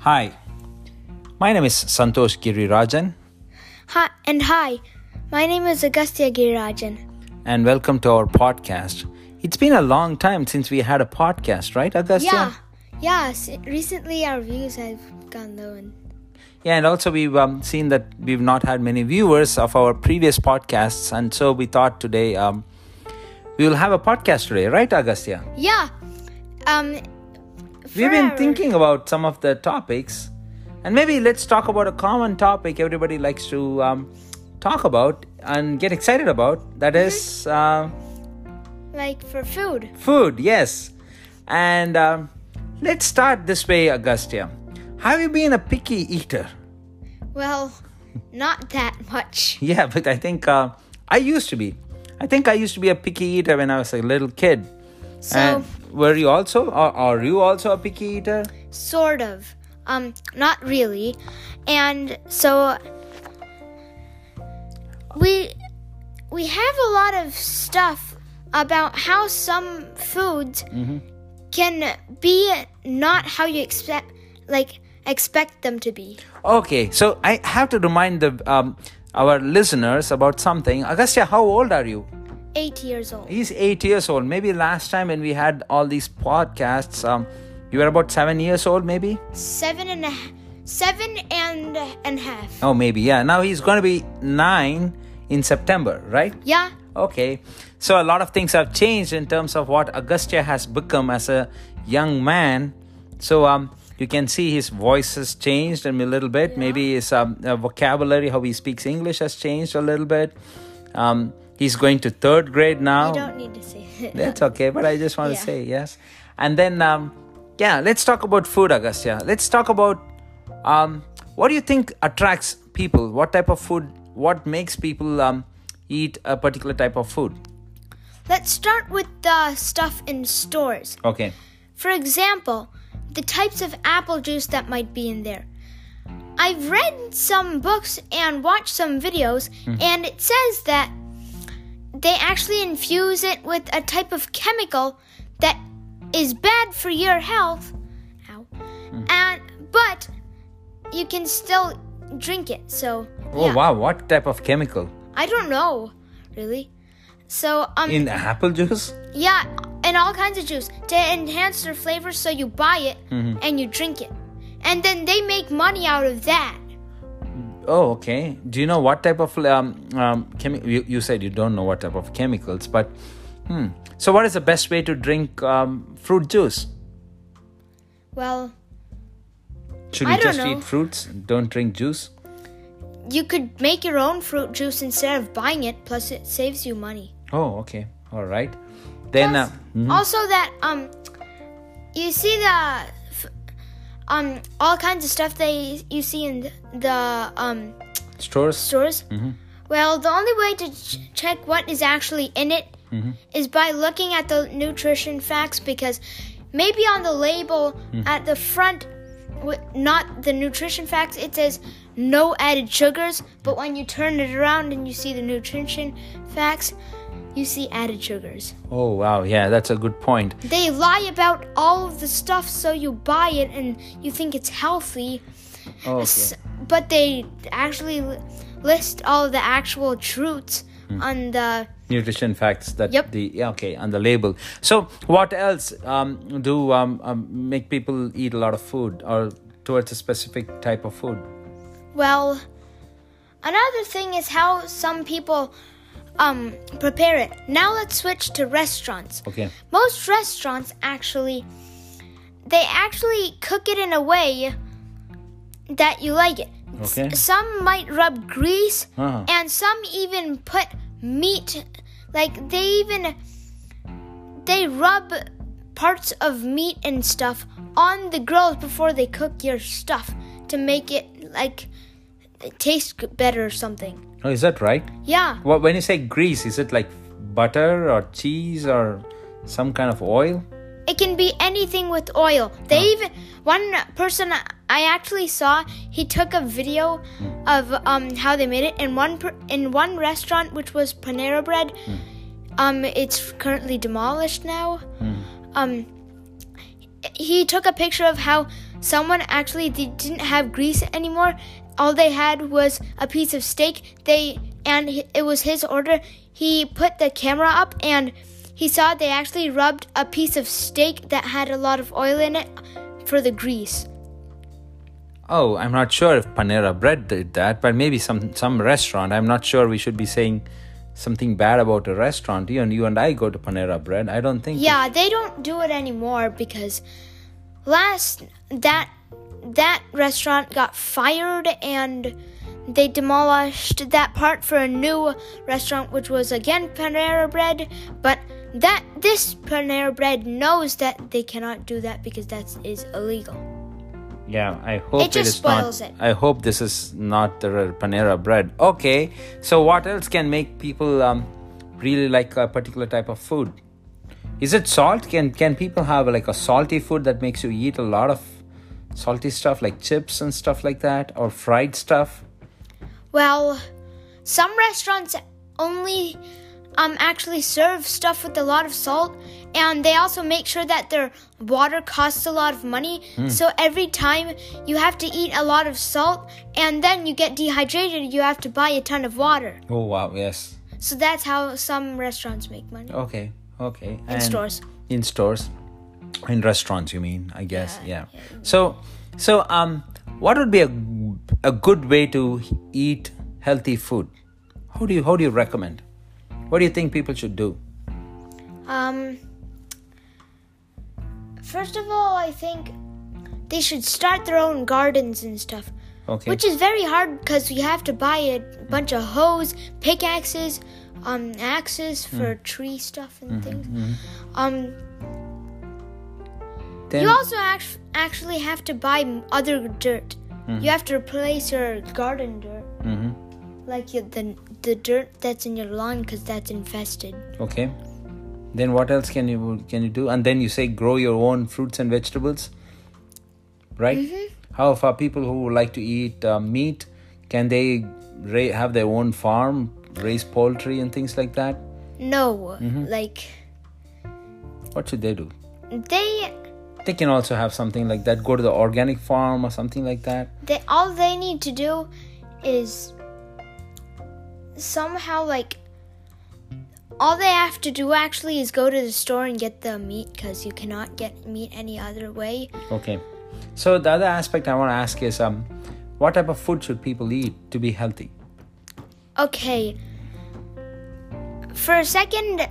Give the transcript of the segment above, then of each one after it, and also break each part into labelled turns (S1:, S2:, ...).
S1: Hi, my name is Santosh Girirajan,
S2: Hi and hi, my name is Agastya Girirajan.
S1: and welcome to our podcast. It's been a long time since we had a podcast, right, Agastya?
S2: Yeah, yeah. Recently, our views have gone low, and
S1: Yeah, and also we've um, seen that we've not had many viewers of our previous podcasts, and so we thought today um, we will have a podcast today, right, Agastya?
S2: yeah, um,
S1: We've been thinking about some of the topics, and maybe let's talk about a common topic everybody likes to um, talk about and get excited about. That is uh,
S2: like for food.
S1: food, yes. And um, let's start this way, Agastya. Have you been a picky eater?
S2: Well, not that much.
S1: Yeah, but I think uh, I used to be. I think I used to be a picky eater when I was a little kid.
S2: So,
S1: And were you also, or are you also a picky eater?
S2: sort of. Um, not really. And so we we have a lot of stuff about how some foods can be not how you expect like expect them to be.
S1: Okay, so I have to remind the um, our listeners about something. Agastya, how old are you?
S2: 8 years old.
S1: He's eight years old. Maybe last time when we had all these podcasts, um, you were about seven years old, maybe.
S2: Seven and seven and and half.
S1: Oh, maybe yeah. Now he's going to be nine in September, right?
S2: Yeah.
S1: Okay, so a lot of things have changed in terms of what Agastya has become as a young man. So um, you can see his voice has changed a little bit. Maybe his um, uh, vocabulary, how he speaks English, has changed a little bit. Um, he's going to third grade now.
S2: You don't need to say it.
S1: That's okay, but I just want
S2: Yeah.
S1: to say yes. And then, um, yeah, let's talk about food, Agastya. Let's talk about um, what do you think attracts people? What type of food? What makes people um, eat a particular type of food?
S2: Let's start with the stuff in stores.
S1: Okay.
S2: For example, the types of apple juice that might be in there. I've read some books and watched some videos, and it says that they actually infuse it with a type of chemical that is bad for your health. Ow. And but you can still drink it. So
S1: Oh
S2: yeah.
S1: wow, what type of chemical
S2: I don't know, really. So um
S1: in apple juice?
S2: yeah, and all kinds of juice to enhance their flavor. So you buy it and you drink it, and then they make money out of that.
S1: Oh, okay. Do you know what type of um, um, chemi- you, you said you don't know what type of chemicals, but hmm. So, what is the best way to drink um, fruit juice?
S2: Well,
S1: Should we just
S2: know.
S1: eat fruits? Don't drink juice?
S2: you could make your own fruit juice instead of buying it. Plus, it saves you money.
S1: Oh, okay. All right. Then, uh,
S2: Plus, Also, that um, you see the um all kinds of stuff they you see in the um
S1: stores.
S2: stores. Well, the only way to ch- check what is actually in it is by looking at the nutrition facts because maybe on the label at the front, not the nutrition facts, it says no added sugars, but when you turn it around and you see the nutrition facts, you see added sugars.
S1: Oh, wow. Yeah, that's a good point.
S2: They lie about all of the stuff so you buy it and you think it's healthy.
S1: Okay.
S2: S- but they actually li- list all of the actual truths on the
S1: Nutrition facts that
S2: Yep.
S1: the yeah, okay on the label. So, what else um, do um, um, make people eat a lot of food or towards a specific type of food?
S2: well another thing is how some people um prepare it now let's switch to restaurants
S1: Okay.
S2: most restaurants actually they actually cook it in a way that you like it
S1: Okay.
S2: some might rub grease
S1: Uh-huh.
S2: and some even put meat like they even they rub parts of meat and stuff on the grills before they cook your stuff to make it like taste g- better or something
S1: Oh, is that right?
S2: yeah
S1: What when you say grease, is it like butter or cheese or some kind of oil?
S2: It can be anything with oil. They even one person I actually saw, he took a video of um how they made it in one per, in one restaurant which was Panera Bread. Um it's currently demolished now. Um he took a picture of how someone actually didn't have grease anymore. All they had was a piece of steak. They and it was his order. He put the camera up and he saw they actually rubbed a piece of steak that had a lot of oil in it for the grease.
S1: Oh, I'm not sure if Panera Bread did that, but maybe some some restaurant. I'm not sure we should be saying something bad about a restaurant. You and you and I go to Panera Bread. I don't think.
S2: Yeah, they don't do it anymore because last that that restaurant got fired and they demolished that part for a new restaurant which was again Panera Bread, but that this Panera Bread knows that they cannot do that because that is illegal.
S1: Yeah, I hope
S2: It just
S1: is not.
S2: spoils it.
S1: I hope this is not the Panera bread. Okay, so what else can make people um, really like a particular type of food? Is it salt? Can can people have like a salty food that makes you eat a lot of salty stuff like chips and stuff like that, or fried stuff?
S2: Well, some restaurants only um actually serve stuff with a lot of salt and they also make sure that their water costs a lot of money. So every time you have to eat a lot of salt and then you get dehydrated, you have to buy a ton of water.
S1: Oh wow, yes.
S2: So that's how some restaurants make money.
S1: Okay, okay.
S2: In
S1: And-
S2: stores.
S1: In stores, in restaurants, you mean? I guess,
S2: Yeah,
S1: yeah. So, so um, what would be a a good way to eat healthy food? How do you how do you recommend? What do you think people should do?
S2: Um First of all, I think they should start their own gardens and stuff.
S1: Okay.
S2: Which is very hard because you have to buy a bunch of hoes, pickaxes, um, axes for tree stuff and things. Um,
S1: then,
S2: you also act- actually have to buy other dirt. You have to replace your garden dirt,
S1: Mhm.
S2: like your, the the dirt that's in your lawn, because that's infested.
S1: okay. Then what else can you can you do? And then you say grow your own fruits and vegetables, right?
S2: Mm-hmm.
S1: How far people who like to eat uh, meat, can they ra- have their own farm, raise poultry and things like that?
S2: No, like
S1: What should they do?
S2: they
S1: They can also have something like that. Go to the organic farm or something like that.
S2: they all they need to do is somehow like all they have to do actually is go to the store and get the meat because you cannot get meat any other way
S1: Okay. So the other aspect I want to ask is, um, what type of food should people eat to be healthy?
S2: Okay for a second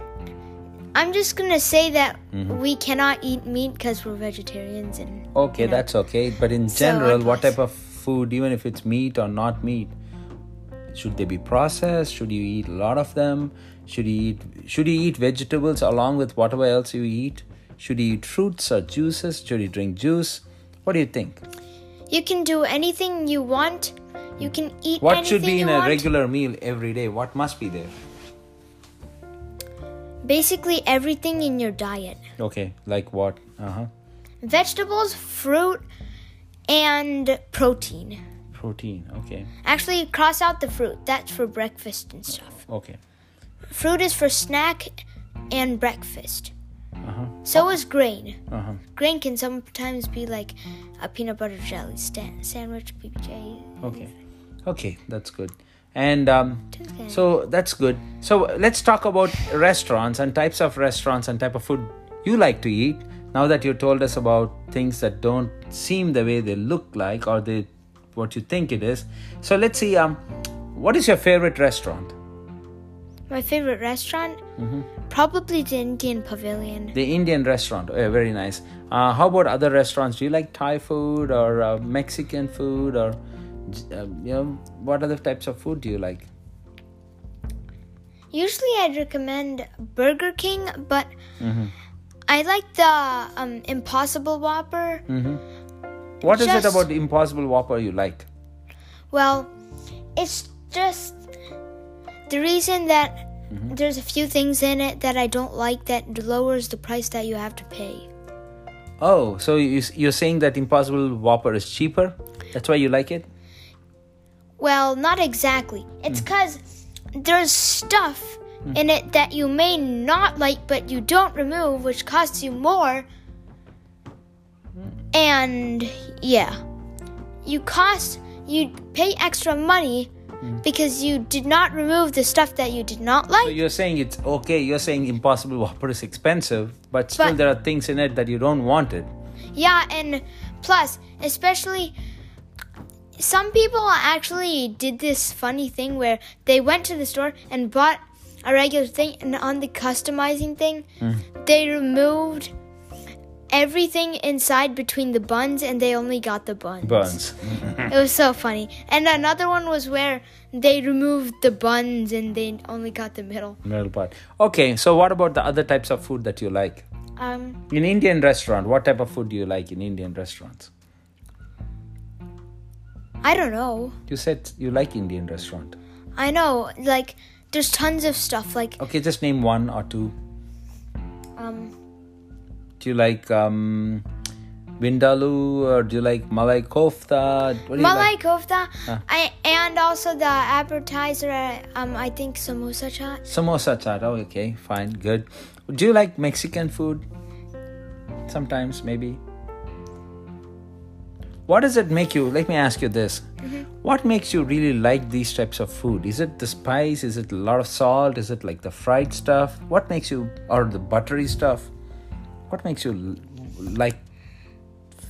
S2: i'm just gonna say that mm-hmm. we cannot eat meat because we're vegetarians and
S1: Okay,
S2: you know.
S1: that's okay. But in
S2: So,
S1: general, what type of food, even if it's meat or not meat, should they be processed? Should you eat a lot of them? Should you eat should you eat vegetables along with whatever else you eat? Should you eat fruits or juices? Should you drink juice? What do you think?
S2: you can do anything you want you can eat
S1: What should be in a
S2: want.
S1: regular meal every day? What must be there?
S2: basically everything in your diet
S1: Okay, like what? Uh-huh.
S2: vegetables, fruit, and protein.
S1: Protein. Okay.
S2: Actually, cross out the fruit. That's for breakfast and stuff.
S1: Okay.
S2: Fruit is for snack and breakfast.
S1: Uh-huh.
S2: So is grain.
S1: Uh-huh.
S2: Grain can sometimes be like a peanut butter jelly sta- sandwich, PBJ.
S1: Okay. Okay, that's good. And um,
S2: Okay.
S1: so that's good. So let's talk about restaurants and types of restaurants and type of food you like to eat. Now that you told us about things that don't seem the way they look like or they what you think it is. So let's see um what is your favorite restaurant?
S2: My favorite restaurant?
S1: Mm-hmm.
S2: Probably the Indian Pavilion.
S1: The Indian restaurant. Oh, very nice. Uh, how about other restaurants? Do you like Thai food or uh, Mexican food or uh, you know what other types of food do you like?
S2: Usually I'd recommend Burger King, but
S1: Mm-hmm.
S2: I like the um, Impossible Whopper.
S1: What is it
S2: Just-
S1: about the Impossible Whopper you like?
S2: Well, it's just the reason that there's a few things in it that I don't like that lowers the price that you have to pay.
S1: Oh, so you're saying that Impossible Whopper is cheaper? That's why you like it?
S2: Well, not exactly. It's hmm. because there's stuff hmm. in it that you may not like, but you don't remove, which costs you more. and yeah, you cost you pay extra money hmm. because you did not remove the stuff that you did not
S1: So
S2: like.
S1: you're saying it's okay. You're saying Impossible Whopper is expensive, but still
S2: But-
S1: there are things in it that you don't want it.
S2: Yeah, and plus, especially some people actually did this funny thing where they went to the store and bought a regular thing, and on the customizing thing, they removed everything inside between the buns and they only got the buns.
S1: Burns.
S2: It was so funny. And another one was where they removed the buns and they only got the middle.
S1: Middle part. Okay, so what about the other types of food that you like?
S2: Um,
S1: In Indian restaurant, what type of food do you like in Indian restaurants?
S2: I don't know.
S1: You said you like Indian restaurant.
S2: I know, like, there's tons of stuff. Like,
S1: Okay, just name one or two.
S2: um,
S1: Do you like um, vindaloo or do you like malai kofta? What do you
S2: Malai
S1: like?
S2: kofta,
S1: Ah.
S2: I and also the appetizer. Um, I think samosa chaat.
S1: Samosa chaat. Oh, okay, fine, good. Do you like Mexican food? Sometimes, maybe. What does it make you? Let me ask you this. What makes you really like these types of food? Is it the spice? Is it a lot of salt? Is it like the fried stuff? What makes you, or the buttery stuff? What makes you l- like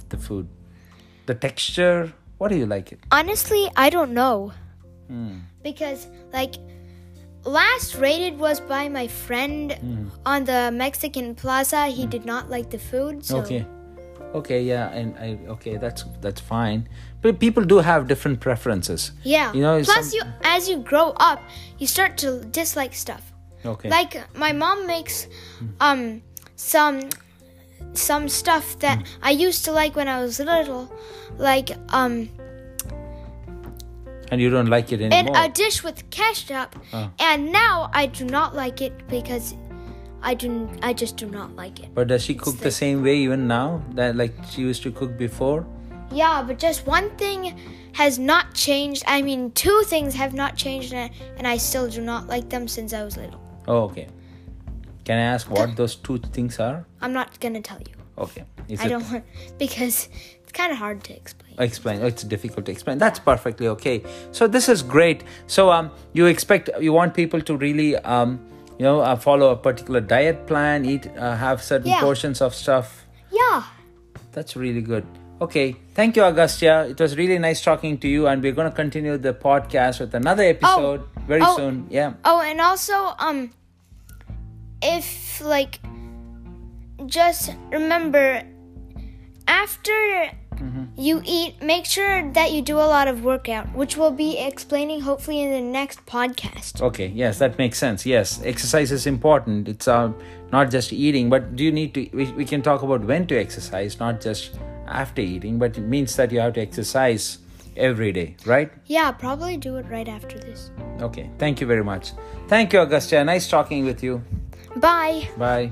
S1: the food? The texture? What do you like it?
S2: Honestly, I don't know
S1: Hmm.
S2: because like last rated was by my friend
S1: Hmm.
S2: on the Mexican Plaza. He did not like the food. So
S1: Okay. Okay, yeah, and I okay, that's that's fine. But people do have different preferences.
S2: Yeah.
S1: You know,
S2: Plus,
S1: some-
S2: you as you grow up, you start to dislike stuff.
S1: Okay.
S2: Like my mom makes um some some stuff that
S1: Hmm.
S2: I used to like when I was little, like um
S1: and you don't like it
S2: in
S1: anymore.
S2: a dish with ketchup,
S1: Oh.
S2: and now I do not like it because I do I just do not like it.
S1: but does she cook the same way even now that like she used to cook before?
S2: Yeah, but just one thing has not changed. I mean, two things have not changed, and I, and I still do not like them since I was little.
S1: Oh, okay. Can I ask what those two things are?
S2: I'm not gonna tell you.
S1: Okay. Is
S2: I
S1: it-
S2: don't want because it's kind of hard to explain.
S1: explain it's difficult to explain that's perfectly okay so this is great so um you expect you want people to really um you know uh, follow a particular diet plan eat uh, have certain
S2: Yeah.
S1: portions of stuff
S2: Yeah.
S1: That's really good. Okay, thank you, Agastya. It was really nice talking to you, and we're going to continue the podcast with another episode very
S2: Oh.
S1: soon. Yeah.
S2: Oh, and also, um, if like, just remember, after you eat, make sure that you do a lot of workout, which we'll be explaining hopefully in the next podcast.
S1: Okay. Yes, that makes sense. Yes, exercise is important. It's uh, not just eating, but do you need to? We, we can talk about when to exercise, not just after eating, but it means that you have to exercise every day, right?
S2: Yeah, probably do it right after this.
S1: Okay. Thank you very much. Thank you, Agastya. Nice talking with you.
S2: Bye.
S1: Bye.